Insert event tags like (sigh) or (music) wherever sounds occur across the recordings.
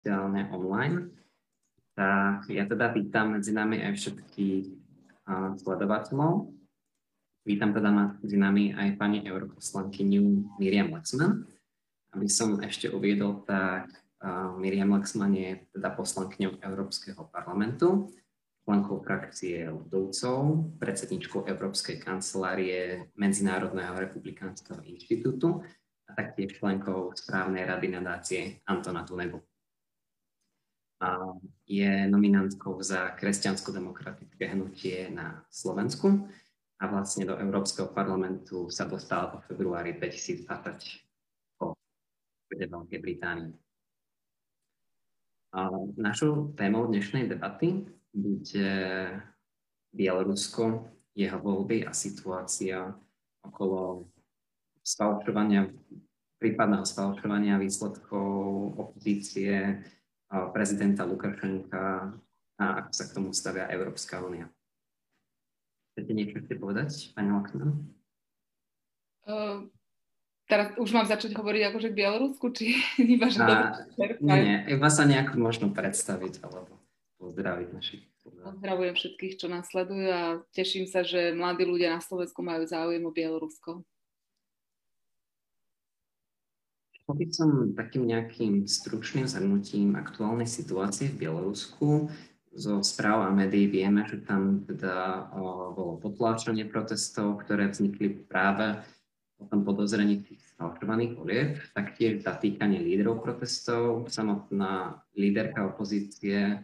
oficiálne online. Tak ja teda vítam medzi nami aj všetkých sledovateľov. Vítam teda medzi nami aj pani europoslankyňu Miriam Lexman. Aby som ešte uviedol, tak Miriam Lexman je teda poslankyňou Európskeho parlamentu, členkou frakcie ľudovcov, predsedničkou Európskej kancelárie Medzinárodného republikánskeho inštitútu a taktiež členkou správnej rady nadácie Antona Tunebu. Je nominantkou za kresťansko-demokratické hnutie na Slovensku a vlastne do Európskeho parlamentu sa dostala po februári 2020 po Veľkej Británii. Našou témou dnešnej debaty bude Bielorusko, jeho voľby a situácia okolo sfalšovania, prípadného sfalšovania výsledkov opozície prezidenta Lukašenka a ako sa k tomu stavia Európska únia. Chcete niečo chcete povedať, pani Lakman? Uh, teraz už mám začať hovoriť akože k Bielorusku, či (laughs) iba, že a, Nie, iba sa nejako možno predstaviť alebo pozdraviť našich Pozdravujem všetkých, čo nás sledujú a teším sa, že mladí ľudia na Slovensku majú záujem o Bielorusko. Chcel by som takým nejakým stručným zhrnutím aktuálnej situácie v Bielorusku. Zo správ a médií vieme, že tam teda o, bolo potláčanie protestov, ktoré vznikli práve po tom podozrení tých sfalšovaných volieb, taktiež zatýkanie lídrov protestov, samotná líderka opozície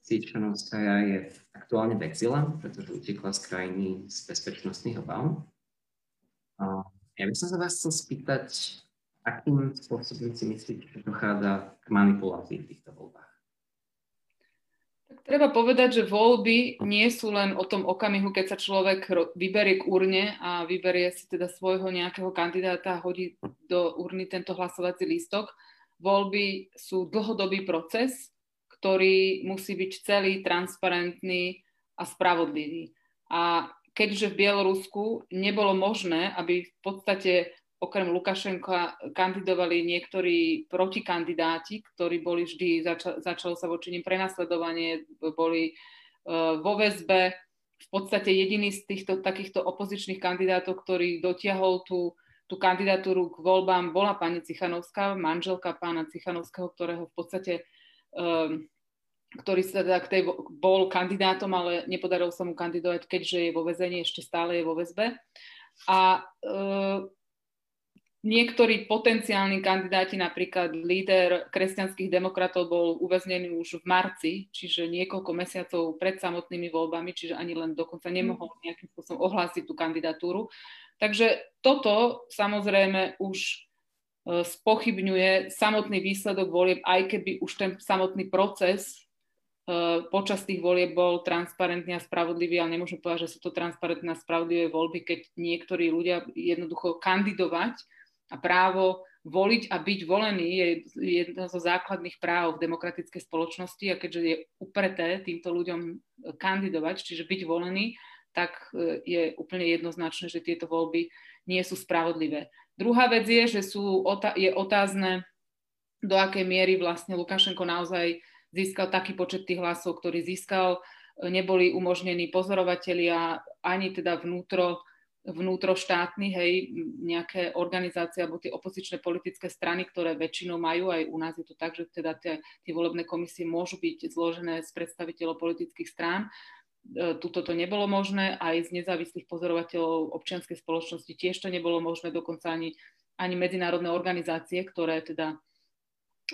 Sičanovskaja je aktuálne v exile, pretože utekla z krajiny z bezpečnostných obav. Ja by som sa vás chcel spýtať, akým spôsobom si myslíte, že dochádza k manipulácii v týchto voľbách? Treba povedať, že voľby nie sú len o tom okamihu, keď sa človek vyberie k urne a vyberie si teda svojho nejakého kandidáta a hodí do urny tento hlasovací lístok. Voľby sú dlhodobý proces, ktorý musí byť celý transparentný a spravodlivý. A keďže v Bielorusku nebolo možné, aby v podstate okrem Lukašenka kandidovali niektorí protikandidáti, ktorí boli vždy, začal, začalo sa voči nim prenasledovanie, boli uh, vo väzbe. V podstate jediný z týchto takýchto opozičných kandidátov, ktorý dotiahol tú, tú kandidatúru k voľbám, bola pani Cichanovská, manželka pána Cichanovského, ktorého v podstate um, ktorý sa teda k tej, bol kandidátom, ale nepodarilo sa mu kandidovať, keďže je vo väzení, ešte stále je vo väzbe. A e, niektorí potenciálni kandidáti, napríklad líder kresťanských demokratov bol uväznený už v marci, čiže niekoľko mesiacov pred samotnými voľbami, čiže ani len dokonca nemohol nejakým spôsobom ohlásiť tú kandidatúru. Takže toto samozrejme už e, spochybňuje samotný výsledok volieb, aj keby už ten samotný proces počas tých volieb bol transparentný a spravodlivý, ale nemôžem povedať, že sú to transparentné a spravodlivé voľby, keď niektorí ľudia jednoducho kandidovať a právo voliť a byť volený je jedno zo základných práv v demokratickej spoločnosti a keďže je upreté týmto ľuďom kandidovať, čiže byť volený, tak e, je úplne jednoznačné, že tieto voľby nie sú spravodlivé. Druhá vec je, že sú, je otázne, do akej miery vlastne Lukašenko naozaj získal taký počet tých hlasov, ktorý získal. Neboli umožnení pozorovatelia ani teda vnútro, vnútroštátny, hej, nejaké organizácie alebo tie opozičné politické strany, ktoré väčšinou majú, aj u nás je to tak, že teda tie, tie volebné komisie môžu byť zložené z predstaviteľov politických strán. E, tuto to nebolo možné, aj z nezávislých pozorovateľov občianskej spoločnosti tiež to nebolo možné, dokonca ani, ani medzinárodné organizácie, ktoré teda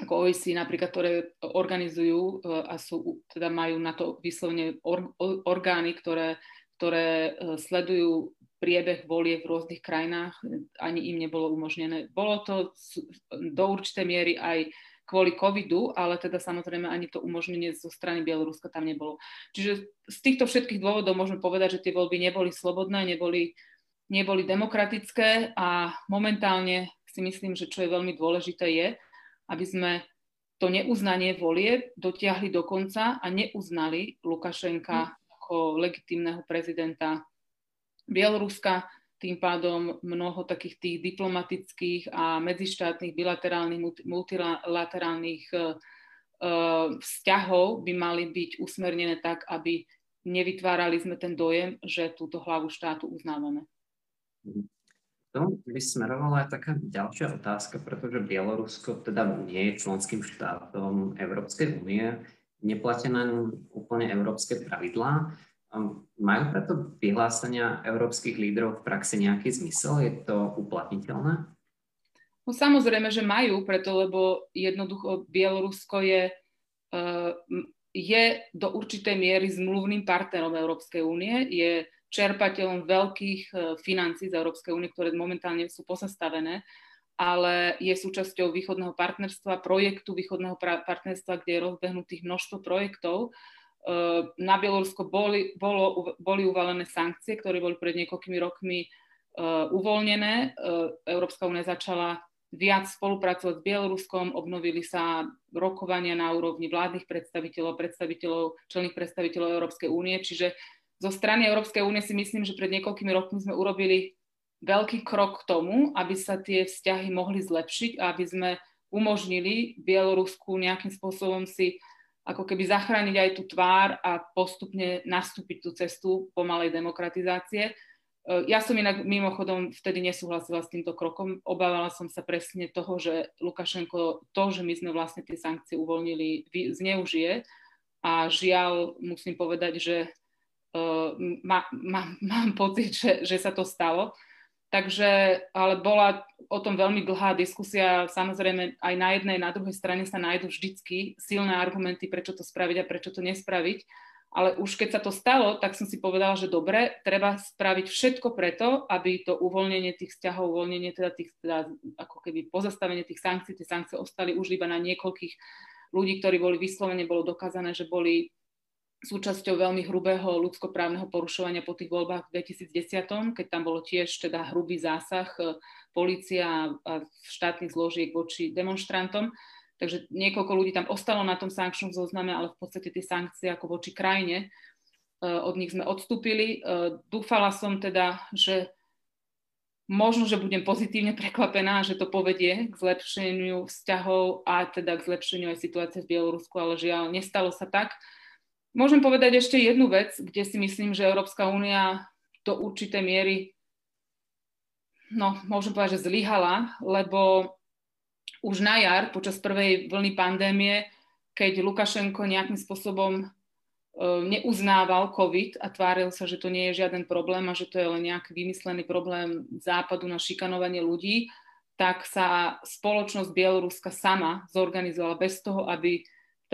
ako OEC napríklad, ktoré organizujú e, a sú, teda majú na to vyslovene or, orgány, ktoré, ktoré e, sledujú priebeh volie v rôznych krajinách, ani im nebolo umožnené. Bolo to do určitej miery aj kvôli covidu, ale teda samozrejme ani to umožnenie zo strany Bieloruska tam nebolo. Čiže z týchto všetkých dôvodov môžeme povedať, že tie voľby neboli slobodné, neboli, neboli demokratické a momentálne si myslím, že čo je veľmi dôležité je, aby sme to neuznanie volie dotiahli do konca a neuznali Lukašenka hm. ako legitimného prezidenta Bieloruska. tým pádom mnoho takých tých diplomatických a medzištátnych, bilaterálnych, multilaterálnych uh, vzťahov by mali byť usmernené tak, aby nevytvárali sme ten dojem, že túto hlavu štátu uznávame. To by smerovala aj taká ďalšia otázka, pretože Bielorusko teda nie je členským štátom Európskej únie, neplatia na úplne európske pravidlá. Majú preto vyhlásenia európskych lídrov v praxi nejaký zmysel? Je to uplatniteľné? No samozrejme, že majú, preto lebo jednoducho Bielorusko je, eh, je do určitej miery zmluvným partnerom Európskej únie, je čerpateľom veľkých eh, financí z Európskej únie, ktoré momentálne sú posastavené, ale je súčasťou východného partnerstva, projektu východného partnerstva, kde je rozbehnutých množstvo projektov, na Bielorusko boli, bolo, boli uvalené sankcie, ktoré boli pred niekoľkými rokmi uh, uvoľnené. Európska únia začala viac spolupracovať s Bieloruskom, obnovili sa rokovania na úrovni vládnych predstaviteľov, predstaviteľov, členných predstaviteľov Európskej únie, čiže zo strany Európskej únie si myslím, že pred niekoľkými rokmi sme urobili veľký krok k tomu, aby sa tie vzťahy mohli zlepšiť a aby sme umožnili Bielorusku nejakým spôsobom si ako keby zachrániť aj tú tvár a postupne nastúpiť tú cestu pomalej demokratizácie. E, ja som inak mimochodom vtedy nesúhlasila s týmto krokom. Obávala som sa presne toho, že Lukašenko to, že my sme vlastne tie sankcie uvoľnili, zneužije. A žiaľ, musím povedať, že má, má, mám pocit, že, že sa to stalo. Takže, ale bola o tom veľmi dlhá diskusia. Samozrejme, aj na jednej, na druhej strane sa nájdú vždycky silné argumenty, prečo to spraviť a prečo to nespraviť. Ale už keď sa to stalo, tak som si povedala, že dobre, treba spraviť všetko preto, aby to uvoľnenie tých vzťahov, uvoľnenie teda tých, teda ako keby pozastavenie tých sankcií, tie sankcie ostali už iba na niekoľkých ľudí, ktorí boli vyslovene, bolo dokázané, že boli súčasťou veľmi hrubého ľudskoprávneho porušovania po tých voľbách v 2010, keď tam bolo tiež teda hrubý zásah e, policia a štátnych zložiek voči demonstrantom. Takže niekoľko ľudí tam ostalo na tom sankčnom zozname, ale v podstate tie sankcie ako voči krajine, e, od nich sme odstúpili. E, dúfala som teda, že možno, že budem pozitívne prekvapená, že to povedie k zlepšeniu vzťahov a teda k zlepšeniu aj situácie v Bielorusku, ale žiaľ, nestalo sa tak. Môžem povedať ešte jednu vec, kde si myslím, že Európska únia do určitej miery, no môžem povedať, že zlyhala, lebo už na jar, počas prvej vlny pandémie, keď Lukašenko nejakým spôsobom e, neuznával COVID a tváril sa, že to nie je žiaden problém a že to je len nejaký vymyslený problém západu na šikanovanie ľudí, tak sa spoločnosť Bieloruska sama zorganizovala bez toho, aby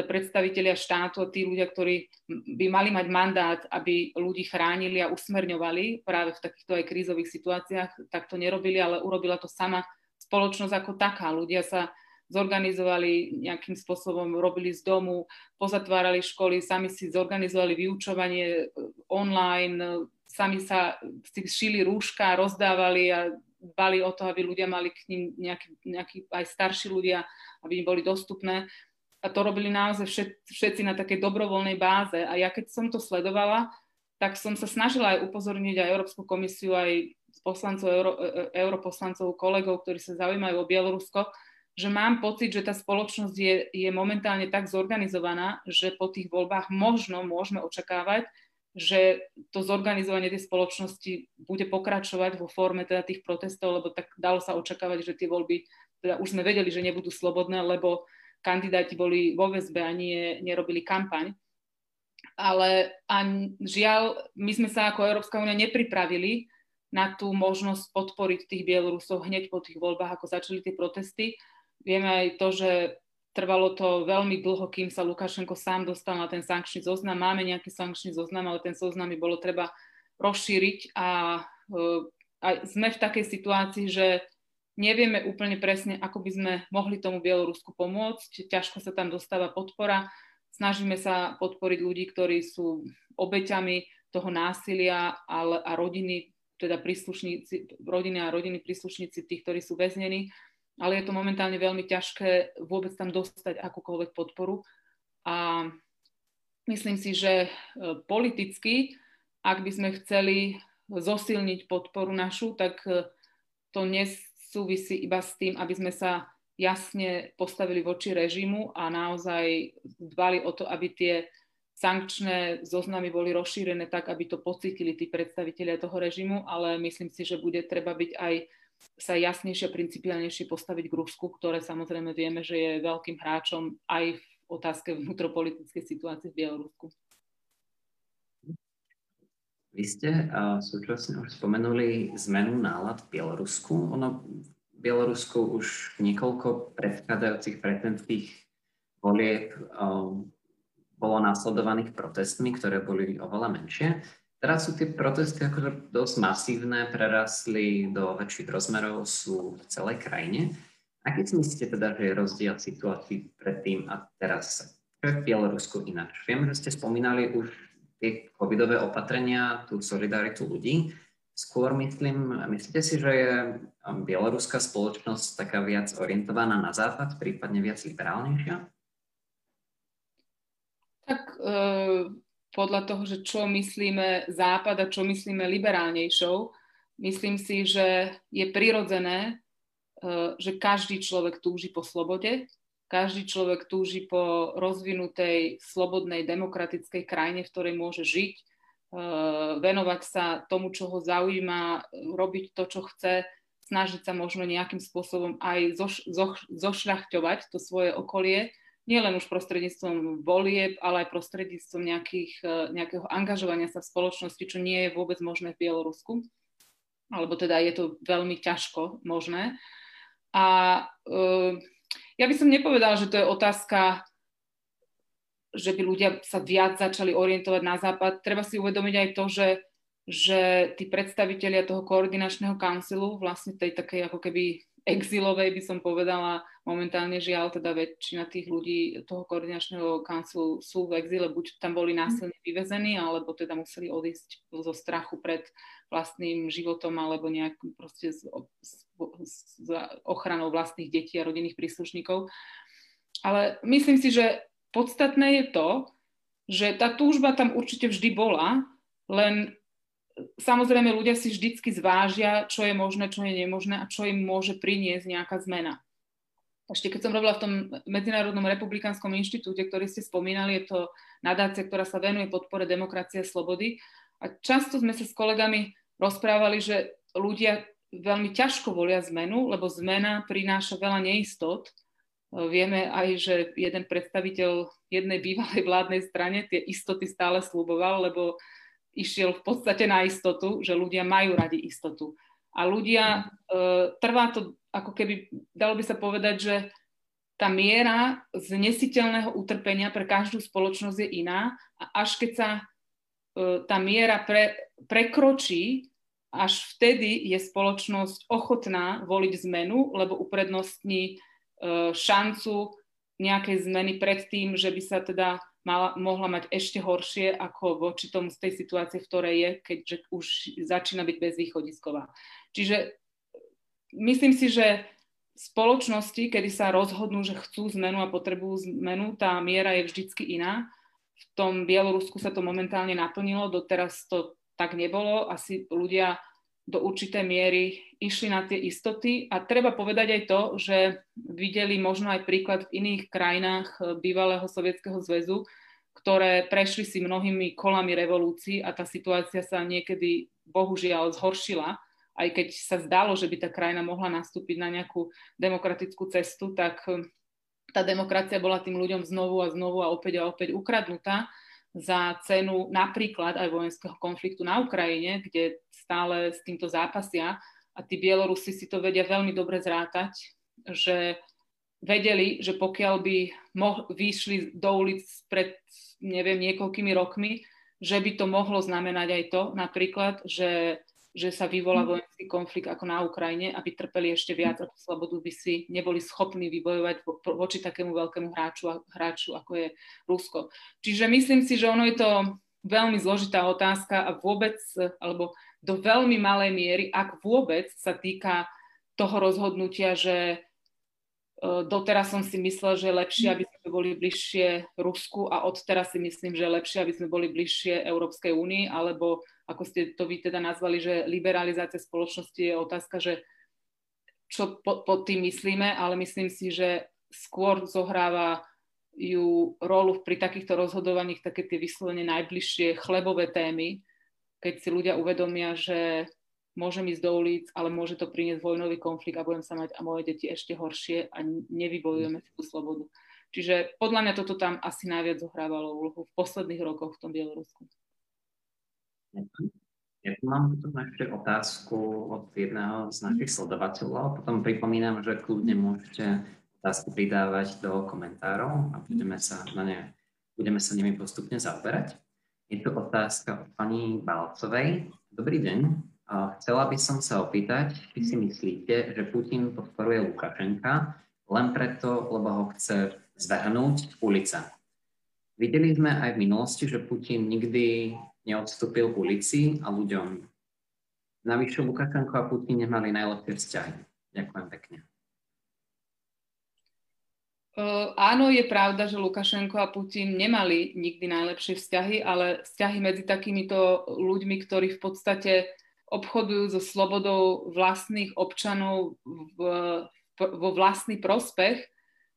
predstavitelia štátu a tí ľudia, ktorí by mali mať mandát, aby ľudí chránili a usmerňovali práve v takýchto aj krízových situáciách, tak to nerobili, ale urobila to sama spoločnosť ako taká. Ľudia sa zorganizovali nejakým spôsobom, robili z domu, pozatvárali školy, sami si zorganizovali vyučovanie e, online, sami sa si šili rúška, rozdávali a dbali o to, aby ľudia mali k ním nejaký, nejaký aj starší ľudia, aby im boli dostupné a to robili naozaj všet, všetci na takej dobrovoľnej báze. A ja keď som to sledovala, tak som sa snažila aj upozorniť aj Európsku komisiu, aj poslancov, euro, e, e, europoslancov, kolegov, ktorí sa zaujímajú o Bielorusko, že mám pocit, že tá spoločnosť je, je momentálne tak zorganizovaná, že po tých voľbách možno môžeme očakávať, že to zorganizovanie tej spoločnosti bude pokračovať vo forme teda tých protestov, lebo tak dalo sa očakávať, že tie voľby, teda už sme vedeli, že nebudú slobodné, lebo kandidáti boli vo väzbe a nie, nerobili kampaň. Ale a žiaľ, my sme sa ako Európska únia nepripravili na tú možnosť podporiť tých Bielorusov hneď po tých voľbách, ako začali tie protesty. Vieme aj to, že trvalo to veľmi dlho, kým sa Lukašenko sám dostal na ten sankčný zoznam. Máme nejaký sankčný zoznam, ale ten zoznam by bolo treba rozšíriť a, uh, a sme v takej situácii, že Nevieme úplne presne, ako by sme mohli tomu Bielorusku pomôcť. Ťažko sa tam dostáva podpora. Snažíme sa podporiť ľudí, ktorí sú obeťami toho násilia ale, a rodiny, teda príslušníci, rodiny a rodiny príslušníci tých, ktorí sú väznení. Ale je to momentálne veľmi ťažké vôbec tam dostať akúkoľvek podporu. A myslím si, že e, politicky, ak by sme chceli zosilniť podporu našu, tak to nesúvisí iba s tým, aby sme sa jasne postavili voči režimu a naozaj dbali o to, aby tie sankčné zoznamy boli rozšírené tak, aby to pocítili tí predstavitelia toho režimu, ale myslím si, že bude treba byť aj sa jasnejšie a principiálnejšie postaviť k Rusku, ktoré samozrejme vieme, že je veľkým hráčom aj v otázke vnútropolitickej situácie v Bielorusku. Vy ste uh, súčasne už spomenuli zmenu nálad v Bielorusku. Ono v Bielorusku už niekoľko predchádzajúcich prezidentských volieb um, bolo následovaných protestmi, ktoré boli oveľa menšie. Teraz sú tie protesty akože dosť masívne, prerastli do väčších rozmerov, sú v celej krajine. Aký si myslíte teda, že je rozdiel situácií predtým a teraz? Čo je v Bielorusku ináč? Viem, že ste spomínali už tie covidové opatrenia, tú solidaritu ľudí. Skôr myslím, myslíte si, že je bieloruská spoločnosť taká viac orientovaná na západ, prípadne viac liberálnejšia? Tak e, podľa toho, že čo myslíme západ a čo myslíme liberálnejšou, myslím si, že je prirodzené, e, že každý človek túži po slobode, každý človek túži po rozvinutej, slobodnej, demokratickej krajine, v ktorej môže žiť, e, venovať sa tomu, čo ho zaujíma, robiť to, čo chce, snažiť sa možno nejakým spôsobom aj zoš, zoš, zošľachťovať to svoje okolie nielen už prostredníctvom volieb, ale aj prostredníctvom nejakých, e, nejakého angažovania sa v spoločnosti, čo nie je vôbec možné v Bielorusku, alebo teda je to veľmi ťažko možné. A uh, ja by som nepovedala, že to je otázka, že by ľudia sa viac začali orientovať na západ. Treba si uvedomiť aj to, že, že tí predstavitelia toho koordinačného kancilu, vlastne tej takej ako keby exilovej by som povedala, momentálne žiaľ, teda väčšina tých ľudí toho koordinačného kanclu sú v exile, buď tam boli násilne vyvezení, alebo teda museli odísť zo strachu pred vlastným životom alebo nejak proste s, s, s ochranou vlastných detí a rodinných príslušníkov. Ale myslím si, že podstatné je to, že tá túžba tam určite vždy bola, len samozrejme ľudia si vždycky zvážia, čo je možné, čo je nemožné a čo im môže priniesť nejaká zmena. Ešte keď som robila v tom Medzinárodnom republikánskom inštitúte, ktorý ste spomínali, je to nadácia, ktorá sa venuje podpore demokracie a slobody. A často sme sa s kolegami rozprávali, že ľudia veľmi ťažko volia zmenu, lebo zmena prináša veľa neistot. Vieme aj, že jeden predstaviteľ jednej bývalej vládnej strane tie istoty stále slúboval, lebo išiel v podstate na istotu, že ľudia majú radi istotu. A ľudia, e, trvá to, ako keby, dalo by sa povedať, že tá miera znesiteľného utrpenia pre každú spoločnosť je iná a až keď sa e, tá miera pre, prekročí, až vtedy je spoločnosť ochotná voliť zmenu, lebo uprednostní e, šancu nejakej zmeny pred tým, že by sa teda mala, mohla mať ešte horšie ako voči tomu z tej situácie, v ktorej je, keďže už začína byť bezvýchodisková. Čiže myslím si, že spoločnosti, kedy sa rozhodnú, že chcú zmenu a potrebujú zmenu, tá miera je vždycky iná. V tom Bielorusku sa to momentálne naplnilo, doteraz to tak nebolo. Asi ľudia do určitej miery išli na tie istoty. A treba povedať aj to, že videli možno aj príklad v iných krajinách eh, bývalého Sovietskeho zväzu, ktoré prešli si mnohými kolami revolúcií a tá situácia sa niekedy bohužiaľ zhoršila. Aj keď sa zdalo, že by tá krajina mohla nastúpiť na nejakú demokratickú cestu, tak eh, tá demokracia bola tým ľuďom znovu a znovu a opäť a opäť ukradnutá za cenu napríklad aj vojenského konfliktu na Ukrajine, kde stále s týmto zápasia. A tí Bielorusi si to vedia veľmi dobre zrátať, že vedeli, že pokiaľ by mo- vyšli do ulic pred, neviem, niekoľkými rokmi, že by to mohlo znamenať aj to napríklad, že že sa vyvolá mhm. vojenský konflikt ako na Ukrajine, aby trpeli ešte viac a tú slobodu by si neboli schopní vybojovať voči takému veľkému hráču, hráču ako je Rusko. Čiže myslím si, že ono je to veľmi zložitá otázka a vôbec, alebo do veľmi malej miery, ak vôbec sa týka toho rozhodnutia, že e, doteraz som si myslela, že je lepšie, aby sme boli bližšie Rusku a odteraz si myslím, že je lepšie, aby sme boli bližšie Európskej únii, alebo ako ste to vy teda nazvali, že liberalizácia spoločnosti je otázka, že čo pod, tým myslíme, ale myslím si, že skôr zohráva ju rolu pri takýchto rozhodovaních také tie vyslovene najbližšie chlebové témy, keď si ľudia uvedomia, že môžem ísť do ulic, ale môže to priniesť vojnový konflikt a budem sa mať a moje deti ešte horšie a nevybojujeme tú slobodu. Čiže podľa mňa toto tam asi najviac zohrávalo úlohu v posledných rokoch v tom Bielorusku. Ja tu mám tu ešte otázku od jedného z našich sledovateľov. Potom pripomínam, že kľudne môžete otázky pridávať do komentárov a budeme sa, na ne, budeme sa nimi postupne zaoberať. Je tu otázka od pani Balcovej. Dobrý deň. Chcela by som sa opýtať, či si myslíte, že Putin podporuje Lukašenka len preto, lebo ho chce zvrhnúť ulica. Videli sme aj v minulosti, že Putin nikdy neodstúpil ulici a ľuďom. Navyše Lukašenko a Putin nemali najlepšie vzťahy. Ďakujem pekne. Uh, áno, je pravda, že Lukašenko a Putin nemali nikdy najlepšie vzťahy, ale vzťahy medzi takýmito ľuďmi, ktorí v podstate obchodujú so slobodou vlastných občanov v, vo vlastný prospech,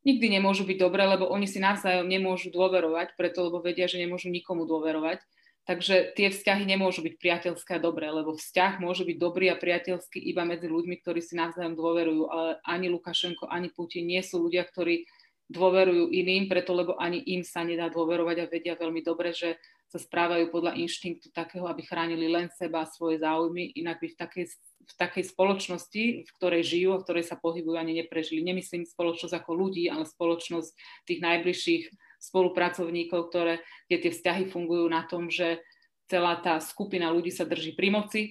nikdy nemôžu byť dobré, lebo oni si navzájom nemôžu dôverovať, preto lebo vedia, že nemôžu nikomu dôverovať. Takže tie vzťahy nemôžu byť priateľské a dobré, lebo vzťah môže byť dobrý a priateľský iba medzi ľuďmi, ktorí si navzájom dôverujú. Ale ani Lukašenko, ani Putin nie sú ľudia, ktorí dôverujú iným, preto lebo ani im sa nedá dôverovať a vedia veľmi dobre, že sa správajú podľa inštinktu takého, aby chránili len seba a svoje záujmy, inak by v takej, v takej spoločnosti, v ktorej žijú a v ktorej sa pohybujú, ani neprežili. Nemyslím spoločnosť ako ľudí, ale spoločnosť tých najbližších spolupracovníkov, ktoré, kde tie vzťahy fungujú na tom, že celá tá skupina ľudí sa drží pri moci,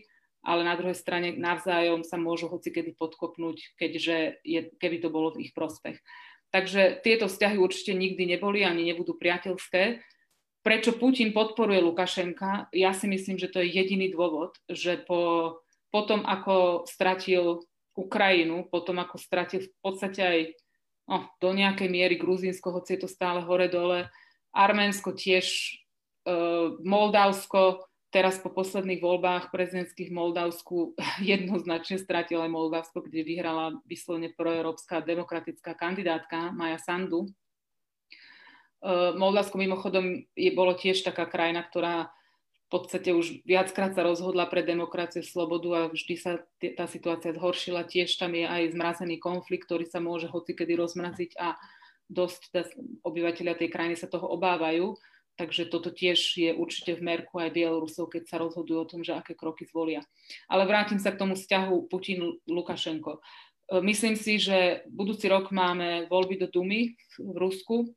ale na druhej strane navzájom sa môžu hocikedy podkopnúť, keďže je, keby to bolo v ich prospech. Takže tieto vzťahy určite nikdy neboli ani nebudú priateľské Prečo Putin podporuje Lukašenka? Ja si myslím, že to je jediný dôvod, že po, potom, ako stratil Ukrajinu, potom, ako stratil v podstate aj no, do nejakej miery Gruzínsko, hoci je to stále hore-dole, Arménsko tiež, e, Moldavsko, teraz po posledných voľbách prezidentských v Moldavsku (laughs) jednoznačne stratil aj Moldavsko, kde vyhrala vyslovene proeurópska demokratická kandidátka Maja Sandu, Eh, Moldavsko mimochodom je, bolo tiež taká krajina, ktorá podstate už viackrát sa rozhodla pre demokraciu, slobodu a vždy sa t- tá situácia zhoršila. Tiež tam je aj zmrazený konflikt, ktorý sa môže hocikedy rozmraziť a dosť tá, obyvateľia tej krajiny sa toho obávajú. Takže toto tiež je určite v merku aj Bielorusov, keď sa rozhodujú o tom, že aké kroky zvolia. Ale vrátim sa k tomu vzťahu Putin-Lukašenko. Eh, myslím si, že budúci rok máme voľby do Dumy v Rusku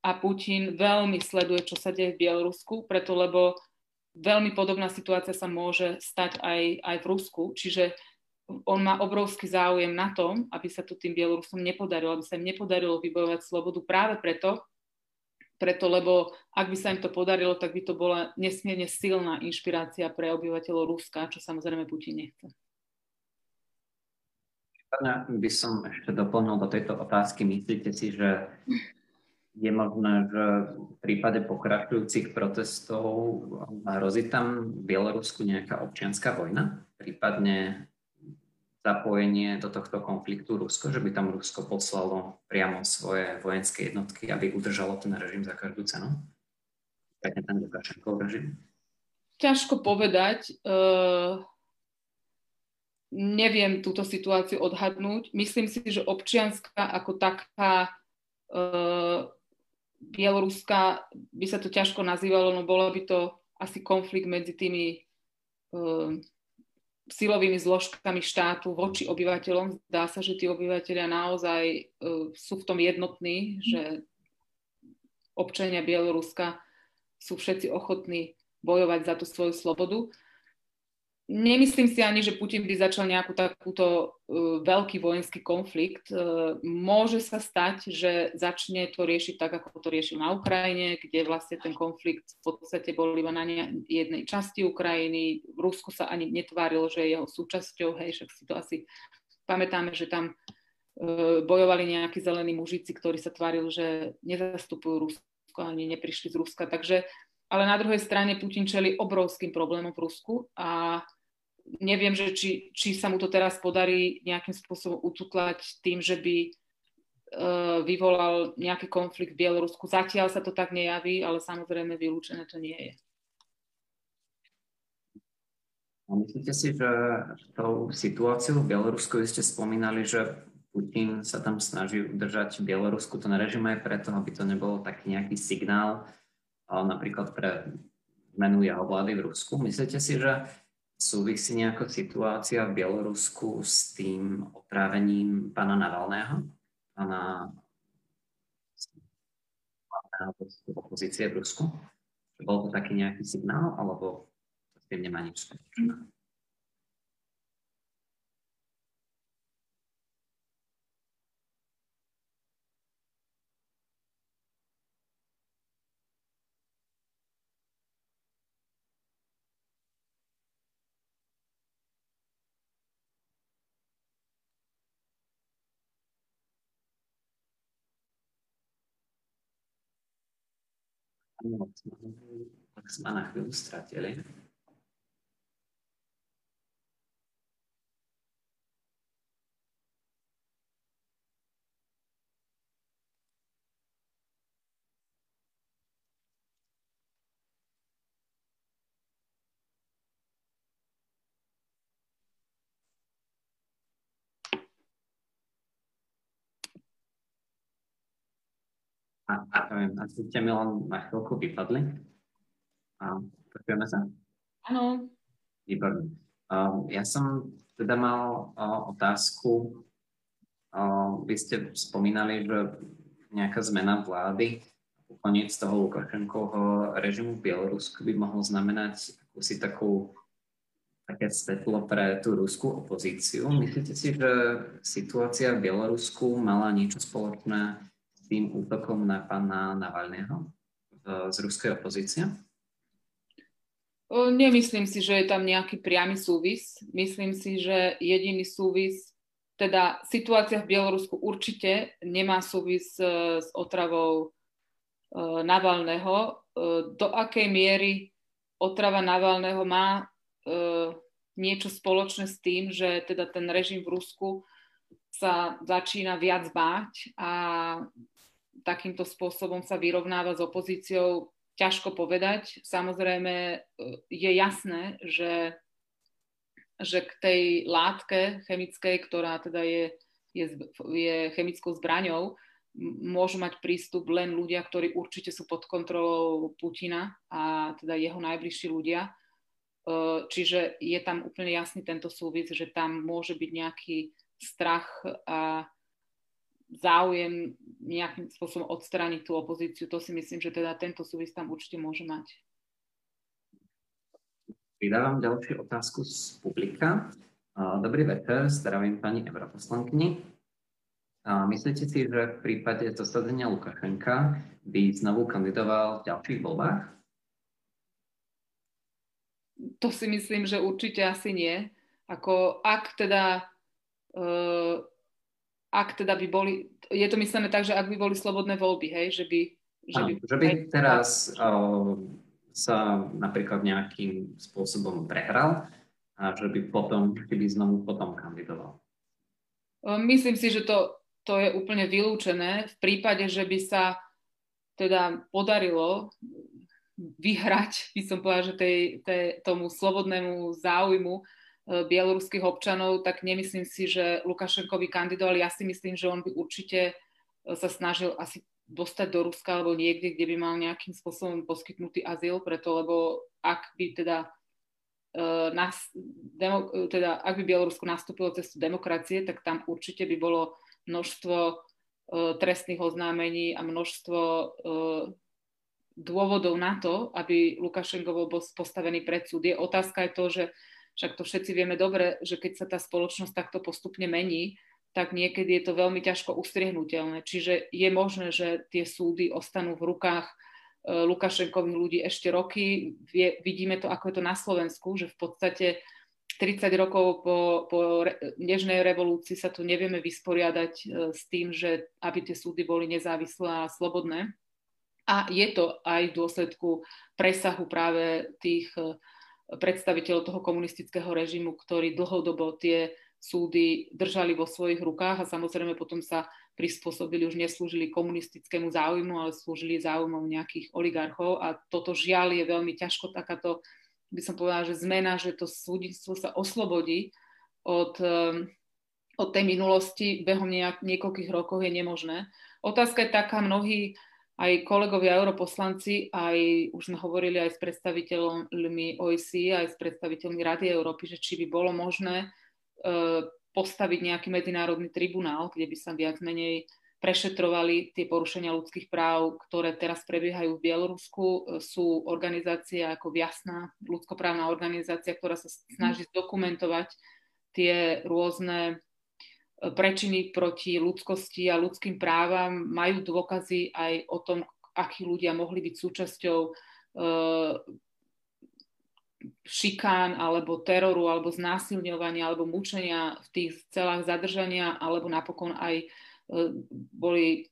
a Putin veľmi sleduje, čo sa deje v Bielorusku, preto lebo veľmi podobná situácia sa môže stať aj, aj v Rusku. Čiže on má obrovský záujem na tom, aby sa to tým Bielorusom nepodarilo, aby sa im nepodarilo vybojovať slobodu práve preto, preto lebo ak by sa im to podarilo, tak by to bola nesmierne silná inšpirácia pre obyvateľov Ruska, čo samozrejme Putin nechce. By som ešte doplnil do tejto otázky. Myslíte si, že je možné, že v prípade pokračujúcich protestov hrozí tam v Bielorusku nejaká občianská vojna, prípadne zapojenie do tohto konfliktu Rusko, že by tam Rusko poslalo priamo svoje vojenské jednotky, aby udržalo ten režim za každú cenu? Prípadne ten Lukašenkov režim? Ťažko povedať. Uh, neviem túto situáciu odhadnúť. Myslím si, že občianská ako taká uh, Bieloruska by sa to ťažko nazývalo, no bolo by to asi konflikt medzi tými uh, silovými zložkami štátu voči obyvateľom. Zdá sa, že tí obyvateľia naozaj uh, sú v tom jednotní, že občania Bieloruska sú všetci ochotní bojovať za tú svoju slobodu. Nemyslím si ani, že Putin by začal nejakú takúto uh, veľký vojenský konflikt. Uh, môže sa stať, že začne to riešiť tak, ako to riešil na Ukrajine, kde vlastne ten konflikt v podstate bol iba na jednej časti Ukrajiny. Rusku sa ani netvárilo, že je jeho súčasťou. Hej, však si to asi pamätáme, že tam uh, bojovali nejakí zelení mužici, ktorí sa tvárili, že nezastupujú Rusko ani neprišli z Ruska. Takže ale na druhej strane Putin čeli obrovským problémom v Rusku a neviem, že či, či sa mu to teraz podarí nejakým spôsobom ututlať tým, že by uh, vyvolal nejaký konflikt v Bielorusku. Zatiaľ sa to tak nejaví, ale samozrejme vylúčené to nie je. Myslíte si, že tou situáciou v Bielorusku, vy ste spomínali, že Putin sa tam snaží udržať Bielorusku ten režim aj preto, aby to nebolo taký nejaký signál, napríklad pre zmenu jeho vlády v Rusku. Myslíte si, že súvisí nejaká situácia v Bielorusku s tým otrávením pána Navalného, pána opozície v Rusku? Bol to taký nejaký signál, alebo s tým nemá nič spoločné? Tak sme na chvíľu stratili. A, a, asi ste mi len na chvíľku vypadli. A počujeme sa? Áno. Výborne. Uh, ja som teda mal uh, otázku. Uh, vy ste spomínali, že nejaká zmena vlády, koniec toho Lukašenkovho režimu v Bielorusku by mohol znamenať akúsi takú také svetlo pre tú ruskú opozíciu. Myslíte si, že situácia v Bielorusku mala niečo spoločné tým útokom na pána Navalného z ruskej opozície? Nemyslím si, že je tam nejaký priamy súvis. Myslím si, že jediný súvis, teda situácia v Bielorusku určite nemá súvis e, s otravou e, Navalného. E, do akej miery otrava Navalného má niečo spoločné s tým, že teda ten režim v Rusku sa začína viac báť a takýmto spôsobom sa vyrovnáva s opozíciou, ťažko povedať. Samozrejme e, je jasné, že, že k tej látke chemickej, ktorá teda je, je, je chemickou zbraňou, môžu mať prístup len ľudia, ktorí určite sú pod kontrolou Putina a teda jeho najbližší ľudia. E, čiže je tam úplne jasný tento súvis, že tam môže byť nejaký strach a záujem nejakým spôsobom odstrániť tú opozíciu. To si myslím, že teda tento súvis tam určite môže mať. Pridávam ďalšiu otázku z publika. Dobrý večer, zdravím pani europoslankyni. Myslíte si, že v prípade zasadenia Lukašenka by znovu kandidoval v ďalších voľbách? To si myslím, že určite asi nie. Ako ak teda uh, ak teda by boli, je to myslené tak, že ak by boli slobodné voľby, hej, že by... Že by, že by teraz uh, sa napríklad nejakým spôsobom prehral a že by potom, keby znovu potom kandidoval. Myslím si, že to, to je úplne vylúčené. V prípade, že by sa teda podarilo vyhrať, by som povedala, že tej, tej, tomu slobodnému záujmu bieloruských občanov, tak nemyslím si, že Lukašenko by kandidoval. Ja si myslím, že on by určite e, sa snažil asi dostať do Ruska alebo niekde, kde by mal nejakým spôsobom poskytnutý azyl, preto lebo ak by teda, uh, nas, demo, teda ak by Bielorusko nastúpilo cestu demokracie, tak tam určite by bolo množstvo uh, trestných oznámení a množstvo uh, dôvodov na to, aby Lukašenko bol postavený pred súd. Je otázka je to, že však to všetci vieme dobre, že keď sa tá spoločnosť takto postupne mení, tak niekedy je to veľmi ťažko ustriehnutelné. Čiže je možné, že tie súdy ostanú v rukách e, Lukašenkových ľudí ešte roky. Vidíme to, ako je to na Slovensku, že v podstate 30 rokov po, po nežnej revolúcii sa tu nevieme vysporiadať e, s tým, že aby tie súdy boli nezávislé a slobodné. A je to aj v dôsledku presahu práve tých eh, predstaviteľov toho komunistického režimu, ktorí dlhodobo tie súdy držali vo svojich rukách a samozrejme potom sa prispôsobili, už neslúžili komunistickému záujmu, ale slúžili záujmom nejakých oligarchov a toto žiaľ je veľmi ťažko takáto, by som povedala, že zmena, že to súdnictvo sa oslobodí od, um, od tej minulosti behom nejak, niekoľkých rokov je nemožné. Otázka je taká, mnohí aj kolegovia europoslanci, aj už sme hovorili aj s predstaviteľmi OEC, aj s predstaviteľmi Rady Európy, že či by bolo možné E, postaviť nejaký medzinárodný tribunál, kde by sa viac menej prešetrovali tie porušenia ľudských práv, ktoré teraz prebiehajú v Bielorusku. E, sú organizácie ako Jasná ľudskoprávna organizácia, ktorá sa snaží zdokumentovať tie rôzne prečiny proti ľudskosti a ľudským právam. Majú dôkazy aj o tom, akí ľudia mohli byť súčasťou šikán alebo teroru alebo znásilňovania alebo mučenia v tých celách zadržania alebo napokon aj e, boli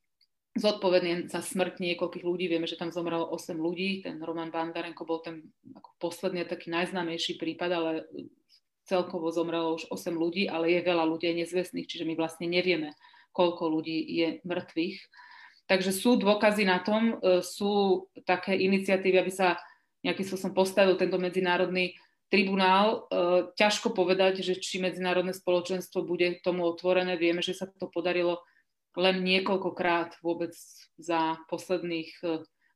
zodpovední za smrť niekoľkých ľudí. Vieme, že tam zomrelo 8 ľudí. Ten Roman Bandarenko bol ten ako posledný taký najznámejší prípad, ale celkovo zomrelo už 8 ľudí, ale je veľa ľudí nezvestných, čiže my vlastne nevieme, koľko ľudí je mŕtvych. Takže sú dôkazy na tom, e, sú také iniciatívy, aby sa nejakým spôsobom postavil tento medzinárodný tribunál. E, ťažko povedať, že či medzinárodné spoločenstvo bude tomu otvorené. Vieme, že sa to podarilo len niekoľkokrát vôbec za posledných,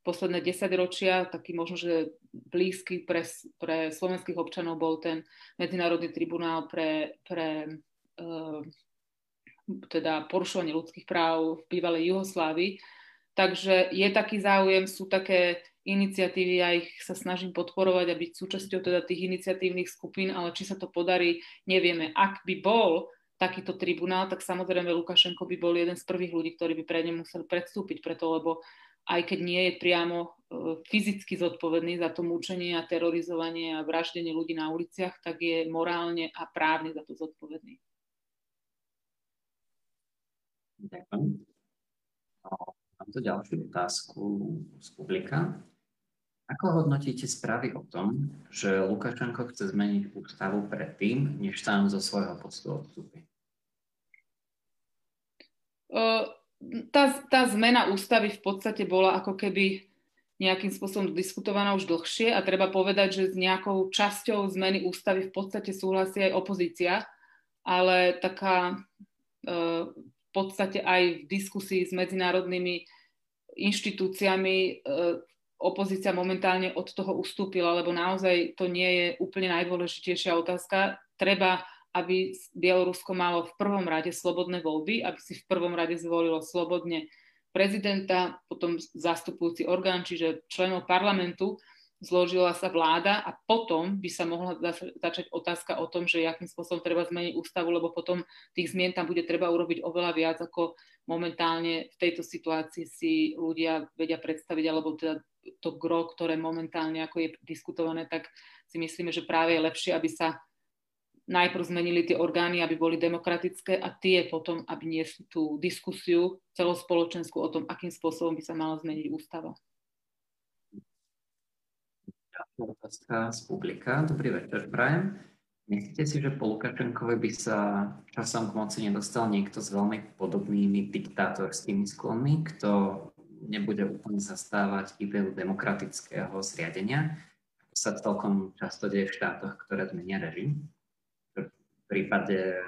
posledné desaťročia. Taký možno, že blízky pre, pre slovenských občanov bol ten medzinárodný tribunál pre, pre e, teda porušovanie ľudských práv v bývalej Juhoslávii. Takže je taký záujem, sú také iniciatívy, ja ich sa snažím podporovať a byť súčasťou teda tých iniciatívnych skupín, ale či sa to podarí, nevieme. Ak by bol takýto tribunál, tak samozrejme Lukašenko by bol jeden z prvých ľudí, ktorí by pre ne museli predstúpiť preto, lebo aj keď nie je priamo e, fyzicky zodpovedný za to mučenie a terorizovanie a vraždenie ľudí na uliciach, tak je morálne a právne za to zodpovedný. Ďakujem. Mám tu ďalšiu otázku z publika. Ako hodnotíte správy o tom, že Lukašenko chce zmeniť ústavu predtým, než sám zo svojho postu odstúpi? Tá, tá zmena ústavy v podstate bola ako keby nejakým spôsobom diskutovaná už dlhšie a treba povedať, že s nejakou časťou zmeny ústavy v podstate súhlasí aj opozícia, ale taká v podstate aj v diskusii s medzinárodnými inštitúciami opozícia momentálne od toho ustúpila, lebo naozaj to nie je úplne najdôležitejšia otázka. Treba, aby Bielorusko malo v prvom rade slobodné voľby, aby si v prvom rade zvolilo slobodne prezidenta, potom zastupujúci orgán, čiže členov parlamentu zložila sa vláda a potom by sa mohla začať otázka o tom, že akým spôsobom treba zmeniť ústavu, lebo potom tých zmien tam bude treba urobiť oveľa viac, ako momentálne v tejto situácii si ľudia vedia predstaviť, alebo teda to gro, ktoré momentálne ako je diskutované, tak si myslíme, že práve je lepšie, aby sa najprv zmenili tie orgány, aby boli demokratické a tie potom, aby niesli tú diskusiu celospoločenskú o tom, akým spôsobom by sa mala zmeniť ústava otázka z publika. Dobrý večer, Brian. Myslíte si, že po Lukašenkovi by sa časom k moci nedostal niekto s veľmi podobnými diktátorskými sklonmi, kto nebude úplne zastávať ideu demokratického zriadenia, ako sa celkom často deje v štátoch, ktoré zmenia režim. Prípade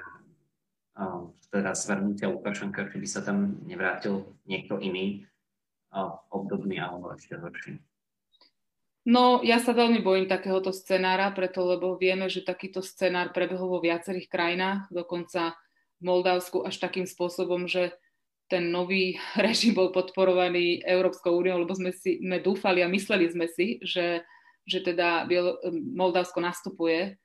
teda zvrnutia Lukašenka, či by sa tam nevrátil niekto iný obdobný alebo ešte horší. No, ja sa veľmi bojím takéhoto scenára, preto lebo vieme, že takýto scenár prebehol vo viacerých krajinách, dokonca v Moldavsku až takým spôsobom, že ten nový (laughs) režim bol podporovaný Európskou úniou, lebo sme si sme dúfali a mysleli sme si, že, že teda Moldavsko nastupuje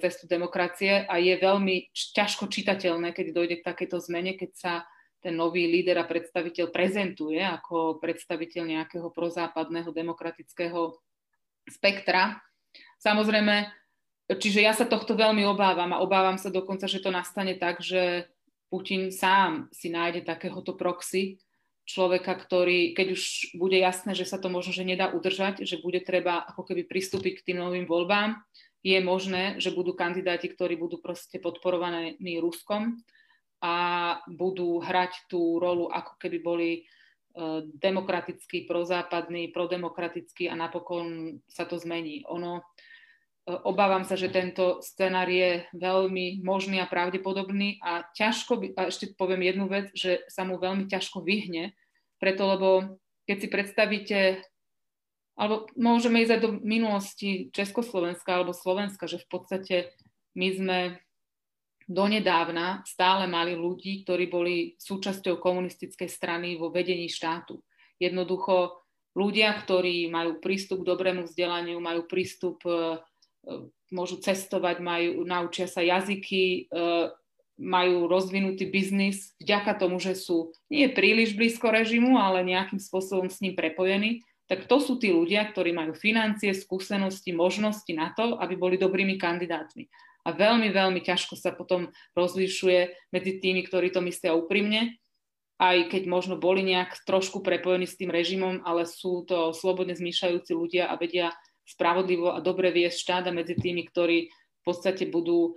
cestu demokracie a je veľmi ťažko čitateľné, keď dojde k takejto zmene, keď sa ten nový líder a predstaviteľ prezentuje ako predstaviteľ nejakého prozápadného demokratického spektra. Samozrejme, čiže ja sa tohto veľmi obávam a obávam sa dokonca, že to nastane tak, že Putin sám si nájde takéhoto proxy, človeka, ktorý, keď už bude jasné, že sa to možno, že nedá udržať, že bude treba ako keby pristúpiť k tým novým voľbám, je možné, že budú kandidáti, ktorí budú proste podporovaní Ruskom a budú hrať tú rolu, ako keby boli e, demokratický, prozápadný, prodemokratický a napokon sa to zmení. Ono, e, obávam sa, že tento scenár je veľmi možný a pravdepodobný a ťažko, by, a ešte poviem jednu vec, že sa mu veľmi ťažko vyhne, preto lebo keď si predstavíte, alebo môžeme ísť aj do minulosti Československa alebo Slovenska, že v podstate my sme donedávna stále mali ľudí, ktorí boli súčasťou komunistickej strany vo vedení štátu. Jednoducho ľudia, ktorí majú prístup k dobrému vzdelaniu, majú prístup, e, e, môžu cestovať, majú, naučia sa jazyky, e, majú rozvinutý biznis vďaka tomu, že sú nie príliš blízko režimu, ale nejakým spôsobom s ním prepojení, tak to sú tí ľudia, ktorí majú financie, skúsenosti, možnosti na to, aby boli dobrými kandidátmi. A veľmi, veľmi ťažko sa potom rozlišuje medzi tými, ktorí to myslia úprimne, aj keď možno boli nejak trošku prepojení s tým režimom, ale sú to slobodne zmýšľajúci ľudia a vedia spravodlivo a dobre viesť štát a medzi tými, ktorí v podstate budú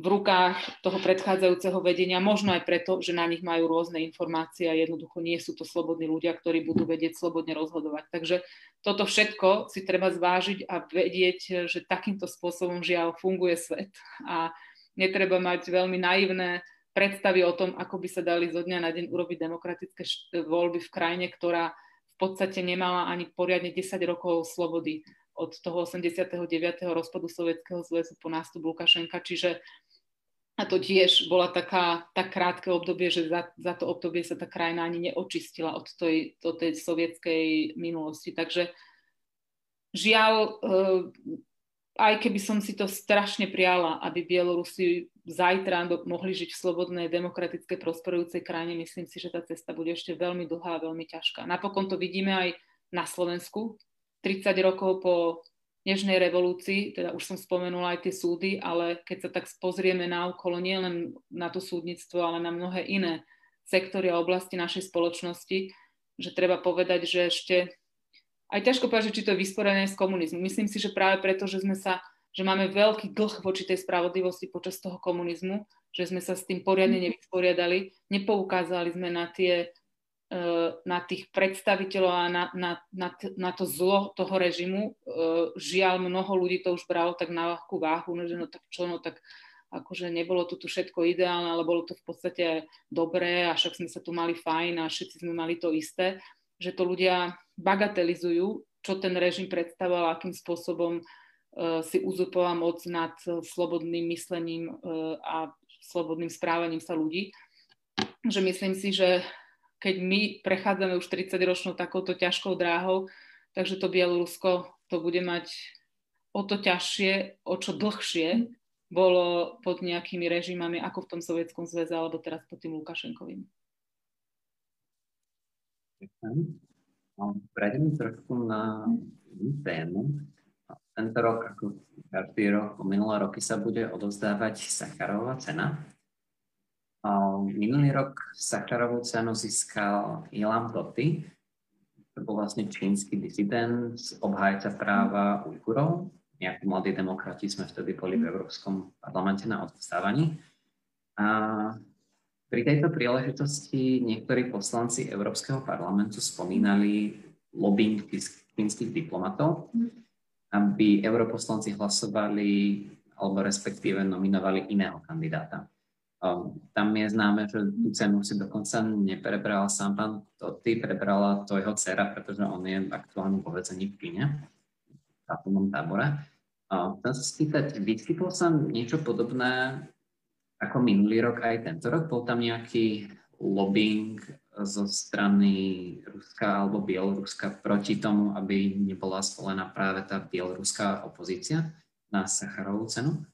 v rukách toho predchádzajúceho vedenia, možno aj preto, že na nich majú rôzne informácie a jednoducho nie sú to slobodní ľudia, ktorí budú vedieť slobodne rozhodovať. Takže toto všetko si treba zvážiť a vedieť, že takýmto spôsobom žiaľ funguje svet a netreba mať veľmi naivné predstavy o tom, ako by sa dali zo dňa na deň urobiť demokratické voľby v krajine, ktorá v podstate nemala ani poriadne 10 rokov slobody od toho 89. rozpadu Sovietskeho zväzu po nástup Lukašenka. Čiže a to tiež bola taká, tak krátke obdobie, že za, za to obdobie sa tá krajina ani neočistila od tej, od tej sovietskej minulosti. Takže žiaľ, eh, aj keby som si to strašne priala, aby Bielorusi zajtra mohli žiť v slobodnej, demokratickej, prosperujúcej krajine, myslím si, že tá cesta bude ešte veľmi dlhá a veľmi ťažká. Napokon to vidíme aj na Slovensku. 30 rokov po Nežnej revolúcii, teda už som spomenula aj tie súdy, ale keď sa tak pozrieme na okolo, nie len na to súdnictvo, ale na mnohé iné sektory a oblasti našej spoločnosti, že treba povedať, že ešte aj ťažko povedať, či to je vysporené s komunizmom. Myslím si, že práve preto, že sme sa že máme veľký dlh voči tej spravodlivosti počas toho komunizmu, že sme sa s tým poriadne nevysporiadali, nepoukázali sme na tie na tých predstaviteľov a na, na, na, na to zlo toho režimu. Eh, žiaľ, mnoho ľudí to už bralo tak na ľahkú váhu, no, že no tak čo, no tak akože nebolo to tu všetko ideálne, ale bolo to v podstate dobré a však sme sa tu mali fajn a všetci sme mali to isté, že to ľudia bagatelizujú, čo ten režim predstavoval, akým spôsobom uh, si uzurpoval moc nad slobodným myslením a slobodným správaním sa ľudí. Že myslím si, že keď my prechádzame už 30 ročnou takouto ťažkou dráhou, takže to Bielorusko to bude mať o to ťažšie, o čo dlhšie bolo pod nejakými režimami, ako v tom Sovietskom zväze, alebo teraz pod tým Lukašenkovým. Prejdeme trošku na tému. Tento rok, ako každý rok, minulé roky sa bude odozdávať Sacharová cena. Minulý rok Sacharovú cenu získal Ilam Toty, to bol vlastne čínsky disident, obhajca práva Ujgurov. My ako mladí demokrati sme vtedy boli v Európskom parlamente na odvstávaní. A pri tejto príležitosti niektorí poslanci Európskeho parlamentu spomínali lobbying čínskych diplomatov, aby europoslanci hlasovali alebo respektíve nominovali iného kandidáta. Um, tam je známe, že tú cenu si dokonca neprebral sám pán Toty, prebrala to jeho dcera, pretože on je aktuálne povedzení v Číne, v tátomnom tábore. Chcem sa spýtať, vyskytlo sa niečo podobné ako minulý rok aj tento rok? Bol tam nejaký lobbying zo strany Ruska alebo Bieloruska proti tomu, aby nebola zvolená práve tá bieloruská opozícia na Sacharovú cenu?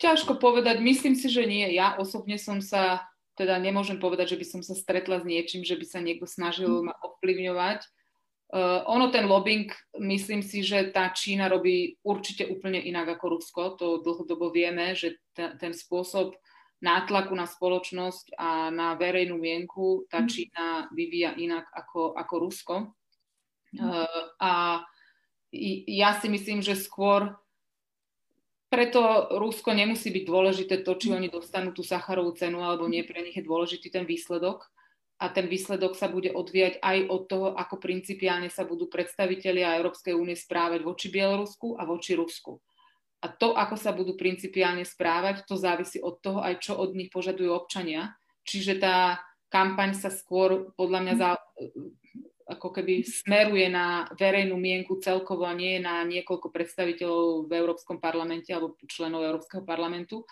Ťažko povedať, myslím si, že nie. Ja osobne som sa, teda nemôžem povedať, že by som sa stretla s niečím, že by sa niekto snažil ma ovplyvňovať. Uh, ono ten lobbying, myslím si, že tá Čína robí určite úplne inak ako Rusko. To dlhodobo vieme, že t- ten spôsob nátlaku na spoločnosť a na verejnú mienku tá mhm. Čína vyvíja inak ako, ako Rusko. Uh, a ja si myslím, že skôr preto Rusko nemusí byť dôležité to, či oni dostanú tú Sacharovú cenu alebo nie, pre nich je dôležitý ten výsledok a ten výsledok sa bude odvíjať aj od toho, ako principiálne sa budú predstavitelia Európskej únie správať voči Bielorusku a voči Rusku. A to, ako sa budú principiálne správať, to závisí od toho aj, čo od nich požadujú občania. Čiže tá kampaň sa skôr podľa mňa za, ako keby smeruje na verejnú mienku celkovo nie na niekoľko predstaviteľov v Európskom parlamente alebo členov Európskeho parlamentu.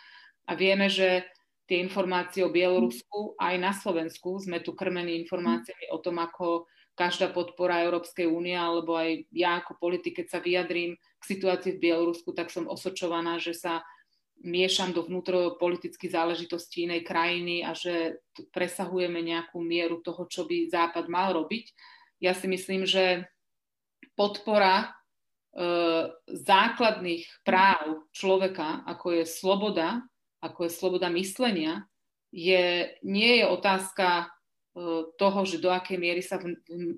A vieme, že tie informácie o Bielorusku aj na Slovensku sme tu krmení informáciami o tom, ako každá podpora Európskej únie, alebo aj ja ako politik, keď sa vyjadrím k situácii v Bielorusku, tak som osočovaná, že sa miešam do vnútropolitických záležitostí inej krajiny a že presahujeme nejakú mieru toho, čo by Západ mal robiť ja si myslím, že podpora e, základných práv človeka, ako je sloboda, ako je sloboda myslenia, je, nie je otázka e, toho, že do akej miery sa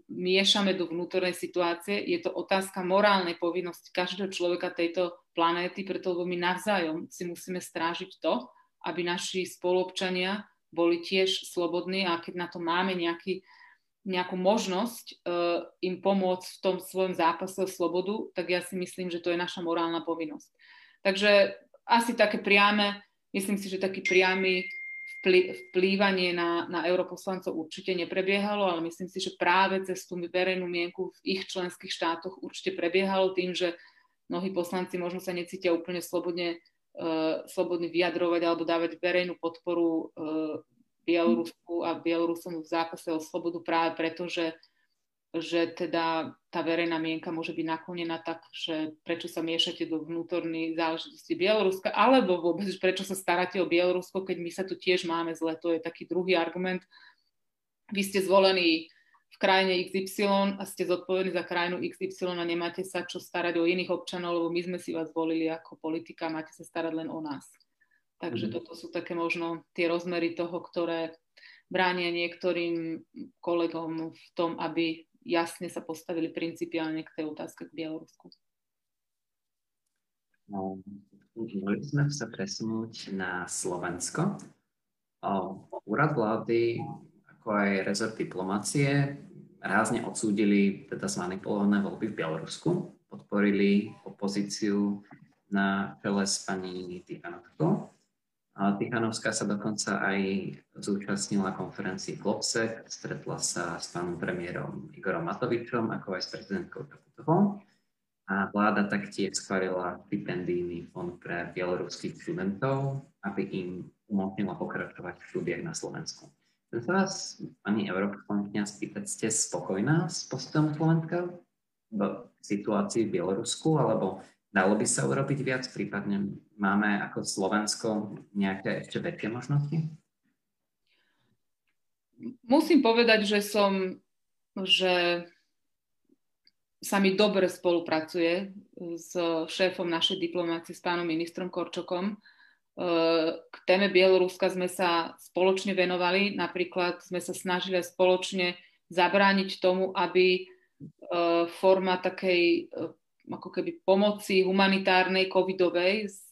miešame do vnútornej situácie, je to otázka morálnej povinnosti každého človeka tejto planéty, preto lebo my navzájom si musíme strážiť to, aby naši spoluobčania boli tiež slobodní a keď na to máme nejaký nejakú možnosť uh, im pomôcť v tom svojom zápase o slobodu, tak ja si myslím, že to je naša morálna povinnosť. Takže asi také priame, myslím si, že taký priamy vplývanie na, na europoslancov určite neprebiehalo, ale myslím si, že práve cez tú verejnú mienku v ich členských štátoch určite prebiehalo tým, že mnohí poslanci možno sa necítia úplne slobodne, uh, slobodne vyjadrovať alebo dávať verejnú podporu uh, Bielorusku a Bielorusom v zápase o slobodu práve preto, že, že teda tá verejná mienka môže byť naklonená tak, že prečo sa miešate do vnútorných záležitosti Bieloruska, alebo vôbec prečo sa staráte o Bielorusko, keď my sa tu tiež máme zle. To je taký druhý argument. Vy ste zvolení v krajine XY a ste zodpovední za krajinu XY a nemáte sa čo starať o iných občanov, lebo my sme si vás volili ako politika, máte sa starať len o nás. Takže mm. toto sú také možno tie rozmery toho, ktoré bránia niektorým kolegom v tom, aby jasne sa postavili principiálne k tej otázke k Bielorusku. No, mohli sme sa presunúť na Slovensko. O, úrad vlády, ako aj rezort diplomácie, rázne odsúdili teda zmanipulované voľby v Bielorusku, podporili opozíciu na čele s pani Tichanovkou Tichanovská sa dokonca aj zúčastnila konferencii v Lopse, stretla sa s pánom premiérom Igorom Matovičom, ako aj s prezidentkou Čaputovou. A vláda taktiež schválila stipendijný fond pre bieloruských študentov, aby im umožnila pokračovať v štúdiách na Slovensku. Chcem sa vás, pani europoslankyňa, spýtať, ste spokojná s postojom Slovenska v situácii v Bielorusku, alebo Dalo by sa urobiť viac, prípadne máme ako Slovensko nejaké ešte väčšie možnosti? Musím povedať, že som, že sa mi dobre spolupracuje s šéfom našej diplomácie, s pánom ministrom Korčokom. K téme Bieloruska sme sa spoločne venovali, napríklad sme sa snažili spoločne zabrániť tomu, aby forma takej ako keby pomoci humanitárnej covidovej z,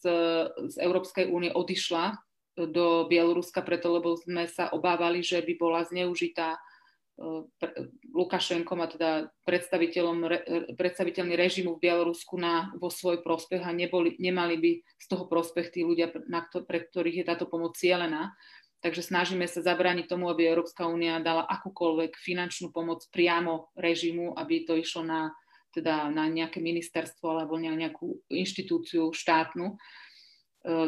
z Európskej únie odišla do Bieloruska, preto lebo sme sa obávali, že by bola zneužitá uh, Lukašenkom a teda predstaviteľom, re, predstaviteľmi režimu v Bielorusku na, vo svoj prospech a neboli, nemali by z toho prospech tí ľudia, na kto, pre ktorých je táto pomoc cielená. Takže snažíme sa zabrániť tomu, aby Európska únia dala akúkoľvek finančnú pomoc priamo režimu, aby to išlo na teda na nejaké ministerstvo alebo na nejakú inštitúciu štátnu. E,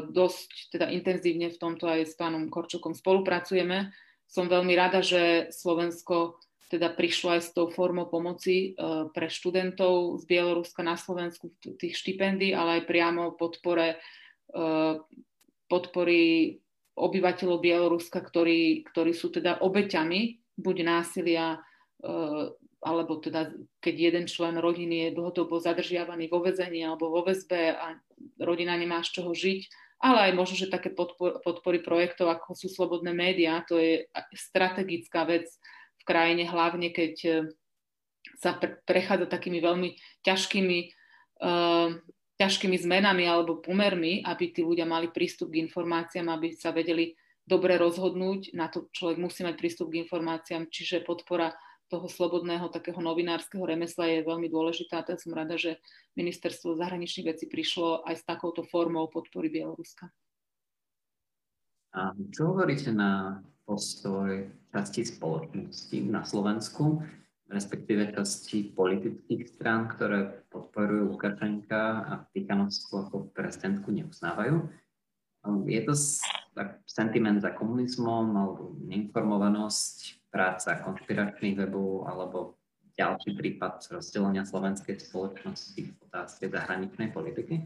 dosť teda intenzívne v tomto aj s pánom Korčokom spolupracujeme. Som veľmi rada, že Slovensko teda prišlo aj s tou formou pomoci e, pre študentov z Bieloruska na Slovensku tých štipendií, ale aj priamo podpore e, podpory obyvateľov Bieloruska, ktorí, ktorí sú teda obeťami buď násilia alebo teda keď jeden člen rodiny je dlhodobo zadržiavaný vo vezení alebo vo väzbe a rodina nemá z čoho žiť ale aj možno, že také podpor, podpory projektov, ako sú slobodné médiá, to je strategická vec v krajine, hlavne keď e, sa pre, prechádza takými veľmi ťažkými, uh, ťažkými zmenami alebo pomermi, aby tí ľudia mali prístup k informáciám, aby sa vedeli dobre rozhodnúť. Na to človek musí mať prístup k informáciám, čiže podpora toho slobodného takého novinárskeho remesla je veľmi dôležitá. A som rada, že ministerstvo zahraničných vecí prišlo aj s takouto formou podpory Bieloruska. A čo hovoríte na postoj časti spoločnosti na Slovensku, respektíve časti politických strán, ktoré podporujú Lukašenka a Tichanovskú ako prezidentku neuznávajú? Je to tak, sentiment za komunizmom alebo neinformovanosť práca konšpiračných webov alebo ďalší prípad rozdelenia slovenskej spoločnosti v otázke zahraničnej politiky?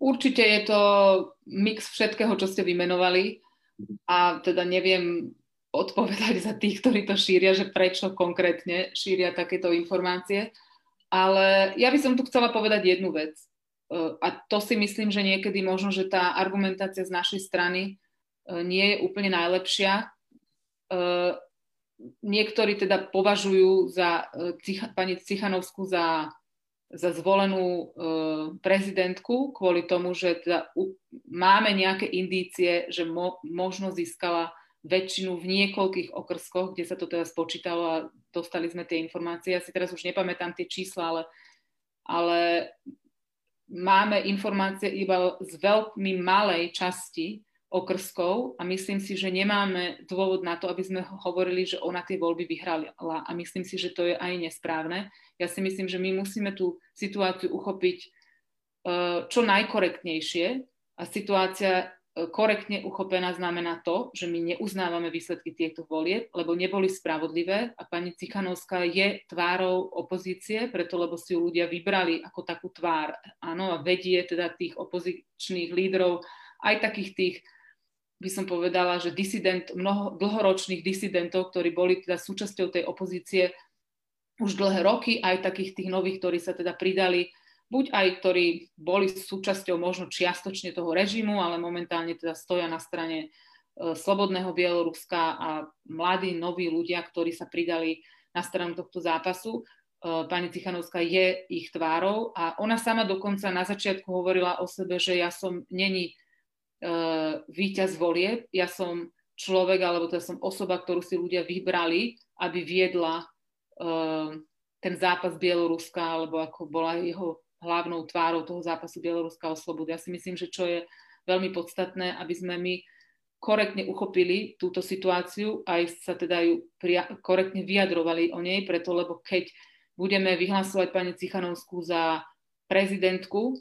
Určite je to mix všetkého, čo ste vymenovali a teda neviem odpovedať za tých, ktorí to šíria, že prečo konkrétne šíria takéto informácie. Ale ja by som tu chcela povedať jednu vec. A to si myslím, že niekedy možno, že tá argumentácia z našej strany E, nie je úplne najlepšia. E, niektorí teda považujú za e, pani Cichanovskú za, za zvolenú prezidentku kvôli tomu, že teda máme nejaké indície, že mo, možno získala väčšinu v niekoľkých okrskoch, kde sa to teda spočítalo a dostali sme tie informácie. Ja si teraz už nepamätám tie čísla, ale, ale máme informácie iba z veľmi malej časti okrskov a myslím si, že nemáme dôvod na to, aby sme hovorili, že ona tie voľby vyhrala a myslím si, že to je aj nesprávne. Ja si myslím, že my musíme tú situáciu uchopiť uh, čo najkorektnejšie a situácia uh, korektne uchopená znamená to, že my neuznávame výsledky týchto volieb, lebo neboli spravodlivé a pani Cichanovská je tvárou opozície, preto lebo si ju ľudia vybrali ako takú tvár. Áno, a vedie teda tých opozičných lídrov aj takých tých by som povedala, že disident, mnoho dlhoročných disidentov, ktorí boli teda súčasťou tej opozície už dlhé roky, aj takých tých nových, ktorí sa teda pridali, buď aj ktorí boli súčasťou možno čiastočne toho režimu, ale momentálne teda stoja na strane e, slobodného Bieloruska a mladí, noví ľudia, ktorí sa pridali na stranu tohto zápasu. E, pani Cichanovská je ich tvárou a ona sama dokonca na začiatku hovorila o sebe, že ja som není uh, víťaz volieb. Ja som človek, alebo to som osoba, ktorú si ľudia vybrali, aby viedla uh, ten zápas Bieloruska, alebo ako bola jeho hlavnou tvárou toho zápasu Bieloruska o slobodu. Ja si myslím, že čo je veľmi podstatné, aby sme my korektne uchopili túto situáciu, aj sa teda ju pria- korektne vyjadrovali o nej, preto lebo keď budeme vyhlasovať pani Cichanovskú za prezidentku,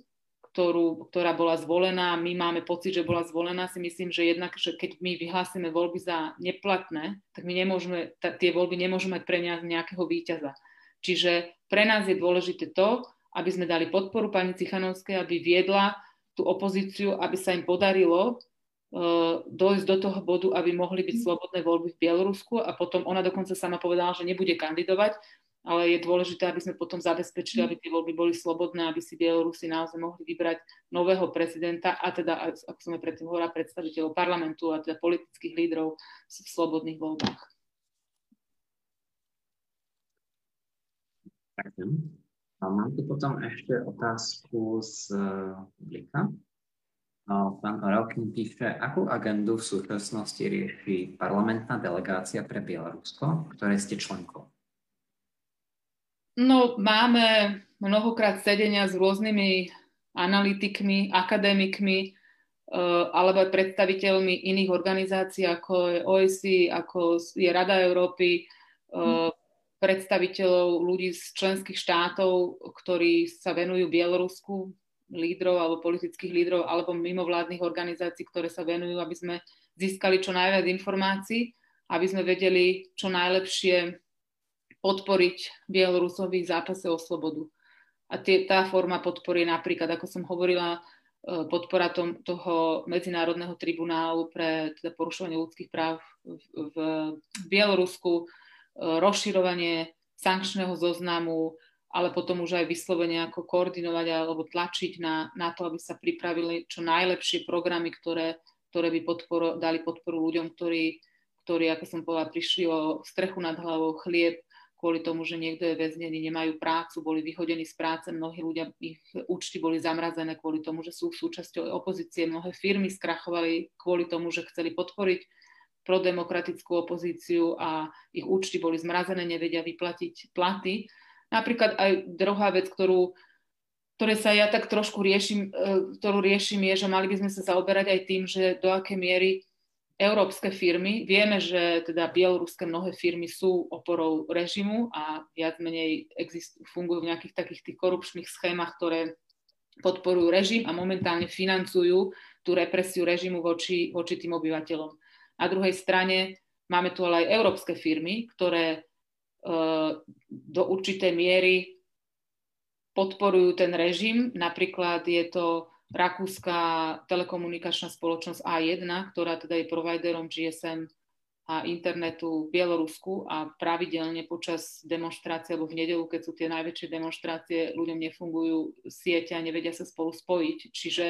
ktorú, ktorá bola zvolená, my máme pocit, že bola zvolená, si myslím, že jednak, že keď my vyhlásime voľby za neplatné, tak my nemôžeme, t- tie voľby nemôžu mať pre nás nejakého víťaza. Čiže pre nás je dôležité to, aby sme dali podporu pani Cichanovskej, aby viedla tú opozíciu, aby sa im podarilo uh, dojsť do toho bodu, aby mohli byť slobodné voľby v Bielorusku a potom ona dokonca sama povedala, že nebude kandidovať, ale je dôležité, aby sme potom zabezpečili, aby tie voľby boli slobodné, aby si Bielorusi naozaj mohli vybrať nového prezidenta a teda, ako sme predtým hovorili, predstaviteľov parlamentu a teda politických lídrov v slobodných voľbách. A mám tu potom ešte otázku z publika. Pán Orelkin píše, akú agendu v súčasnosti rieši parlamentná delegácia pre Bielorusko, ktoré ste členkou? No, máme mnohokrát sedenia s rôznymi analytikmi, akademikmi uh, alebo aj predstaviteľmi iných organizácií, ako je OSI, ako je Rada Európy, uh, predstaviteľov ľudí z členských štátov, ktorí sa venujú Bielorusku, lídrov alebo politických lídrov, alebo mimovládnych organizácií, ktoré sa venujú, aby sme získali čo najviac informácií, aby sme vedeli čo najlepšie podporiť Bielorusov v zápase o slobodu. A tie, tá forma podpory je napríklad, ako som hovorila, e, podpora tom, toho Medzinárodného tribunálu pre teda porušovanie ľudských práv v, v Bielorusku, e, rozširovanie sankčného zoznamu, ale potom už aj vyslovene ako koordinovať alebo tlačiť na, na to, aby sa pripravili čo najlepšie programy, ktoré, ktoré by podporu, dali podporu ľuďom, ktorí, ktorí, ako som povedala, prišli o strechu nad hlavou, chlieb, kvôli tomu, že niekto je väznený, nemajú prácu, boli vyhodení z práce, mnohí ľudia, ich účty boli zamrazené kvôli tomu, že sú súčasťou opozície, mnohé firmy skrachovali kvôli tomu, že chceli podporiť prodemokratickú opozíciu a ich účty boli zmrazené, nevedia vyplatiť platy. Napríklad aj druhá vec, ktorú, ktoré sa ja tak trošku riešim, e, ktorú riešim, je, že mali by sme sa zaoberať aj tým, že do akej miery európske firmy. Vieme, že teda bieloruské mnohé firmy sú oporou režimu a viac menej existujú, fungujú v nejakých takých tých korupčných schémach, ktoré podporujú režim a momentálne financujú tú represiu režimu voči, voči tým obyvateľom. Na druhej strane máme tu ale aj európske firmy, ktoré e, do určitej miery podporujú ten režim. Napríklad je to rakúska telekomunikačná spoločnosť A1, ktorá teda je providerom GSM a internetu v Bielorusku a pravidelne počas demonstrácie alebo v nedelu, keď sú tie najväčšie demonstrácie, ľuďom nefungujú siete a nevedia sa spolu spojiť. Čiže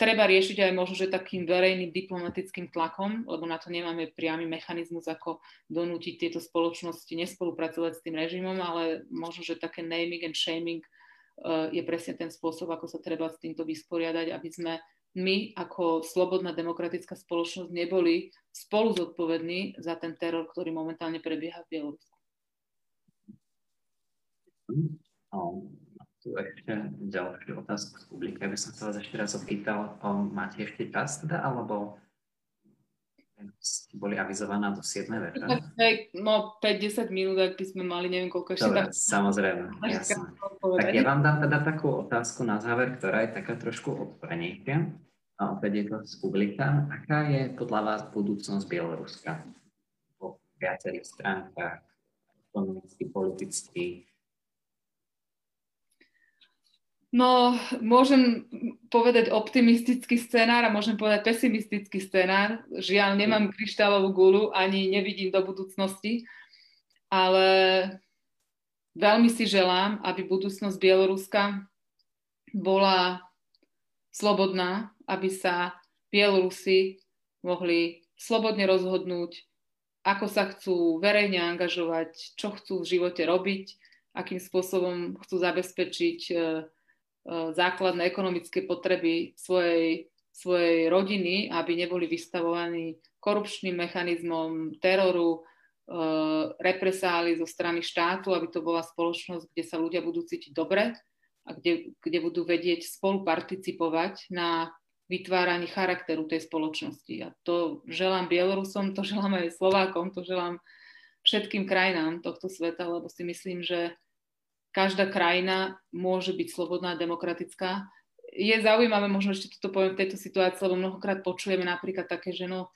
treba riešiť aj možno, že takým verejným diplomatickým tlakom, lebo na to nemáme priamy mechanizmus, ako donútiť tieto spoločnosti nespolupracovať s tým režimom, ale možno, že také naming and shaming je presne ten spôsob, ako sa treba s týmto vysporiadať, aby sme my ako slobodná demokratická spoločnosť neboli spolu zodpovední za ten teror, ktorý momentálne prebieha v Bielorusku. No, tu ešte ďalšiu otázku z publiky, aby som sa vás ešte raz opýtal, máte ešte čas teda, alebo boli avizovaná do 7. večera? No 5-10 minút, ak by sme mali, neviem koľko ešte. Dobre, samozrejme, jasné. Tak ja vám dám teda takú otázku na záver, ktorá je taká trošku otvorenejšia. A opäť je to z publika. Aká je podľa vás budúcnosť Bieloruska? Po viacerých stránkach, ekonomicky, politicky, No, môžem povedať optimistický scenár a môžem povedať pesimistický scenár. Žiaľ, nemám kryštálovú gulu, ani nevidím do budúcnosti, ale veľmi si želám, aby budúcnosť Bieloruska bola slobodná, aby sa Bielorusi mohli slobodne rozhodnúť, ako sa chcú verejne angažovať, čo chcú v živote robiť, akým spôsobom chcú zabezpečiť E, základné ekonomické potreby svojej, svojej rodiny, aby neboli vystavovaní korupčným mechanizmom teroru, e, represály zo strany štátu, aby to bola spoločnosť, kde sa ľudia budú cítiť dobre a kde, kde budú vedieť spolu participovať na vytváraní charakteru tej spoločnosti. A to želám Bielorusom, to želám aj Slovákom, to želám všetkým krajinám tohto sveta, lebo si myslím, že každá krajina môže byť slobodná a demokratická. Je zaujímavé, možno ešte toto poviem v tejto situácii, lebo mnohokrát počujeme napríklad také, že no,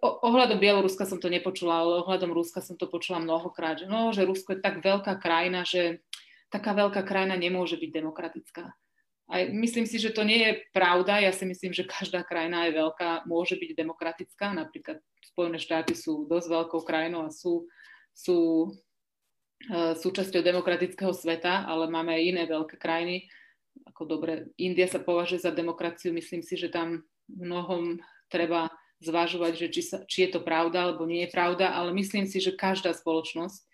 ohľadom Bieloruska som to nepočula, ale ohľadom Ruska som to počula mnohokrát, že no, že Rusko je tak veľká krajina, že taká veľká krajina nemôže byť demokratická. A myslím si, že to nie je pravda. Ja si myslím, že každá krajina je veľká, môže byť demokratická. Napríklad Spojené štáty sú dosť veľkou krajinou a sú, sú súčasťou demokratického sveta, ale máme aj iné veľké krajiny. Ako dobre, India sa považuje za demokraciu, myslím si, že tam mnohom treba zvažovať, že či, sa, či je to pravda alebo nie je pravda, ale myslím si, že každá spoločnosť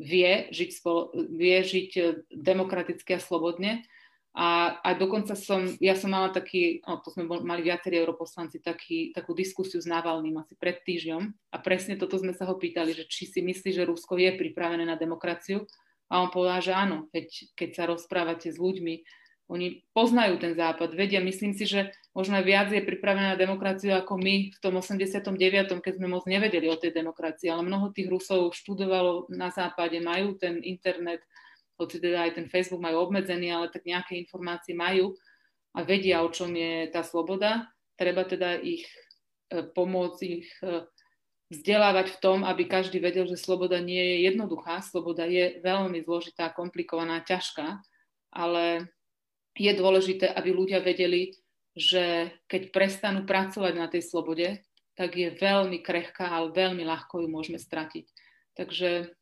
vie žiť, spolo, vie žiť e, demokraticky a slobodne a, a dokonca som, ja som mala taký, no, to sme mali viacerí europoslanci, taký, takú diskusiu s Navalným asi pred týždňom a presne toto sme sa ho pýtali, že či si myslí, že Rusko je pripravené na demokraciu a on povedal, že áno, keď, keď sa rozprávate s ľuďmi, oni poznajú ten západ, vedia, myslím si, že možno viac je pripravené na demokraciu ako my v tom 89., keď sme moc nevedeli o tej demokracii, ale mnoho tých Rusov študovalo na západe, majú ten internet, hoci teda aj ten Facebook majú obmedzený, ale tak nejaké informácie majú a vedia, o čom je tá sloboda. Treba teda ich e, pomôcť, ich e, vzdelávať v tom, aby každý vedel, že sloboda nie je jednoduchá, sloboda je veľmi zložitá, komplikovaná, ťažká, ale je dôležité, aby ľudia vedeli, že keď prestanú pracovať na tej slobode, tak je veľmi krehká, ale veľmi ľahko ju môžeme stratiť. Takže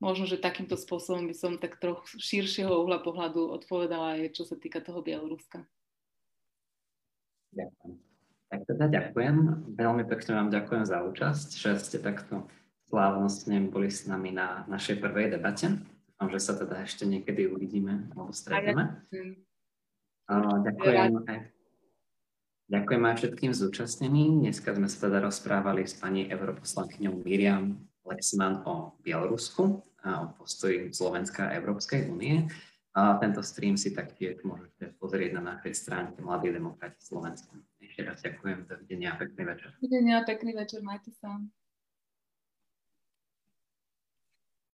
možno, že takýmto spôsobom by som tak trochu širšieho uhla pohľadu odpovedala aj čo sa týka toho Bieloruska. Ďakujem. Tak teda ďakujem. Veľmi pekne vám ďakujem za účasť, že ste takto slávnostne boli s nami na našej prvej debate. Dúfam, že sa teda ešte niekedy uvidíme alebo stretneme. Ďakujem aj, ďakujem aj všetkým zúčastneným. Dneska sme sa teda rozprávali s pani europoslankyňou Miriam Lexman o Bielorusku a o postoji Slovenska a Európskej únie. A tento stream si taktiež môžete pozrieť na našej stránke Mladí demokrati Slovenska. Ešte raz ďakujem, dovidenia a pekný večer. Dovidenia pekný večer, majte sa.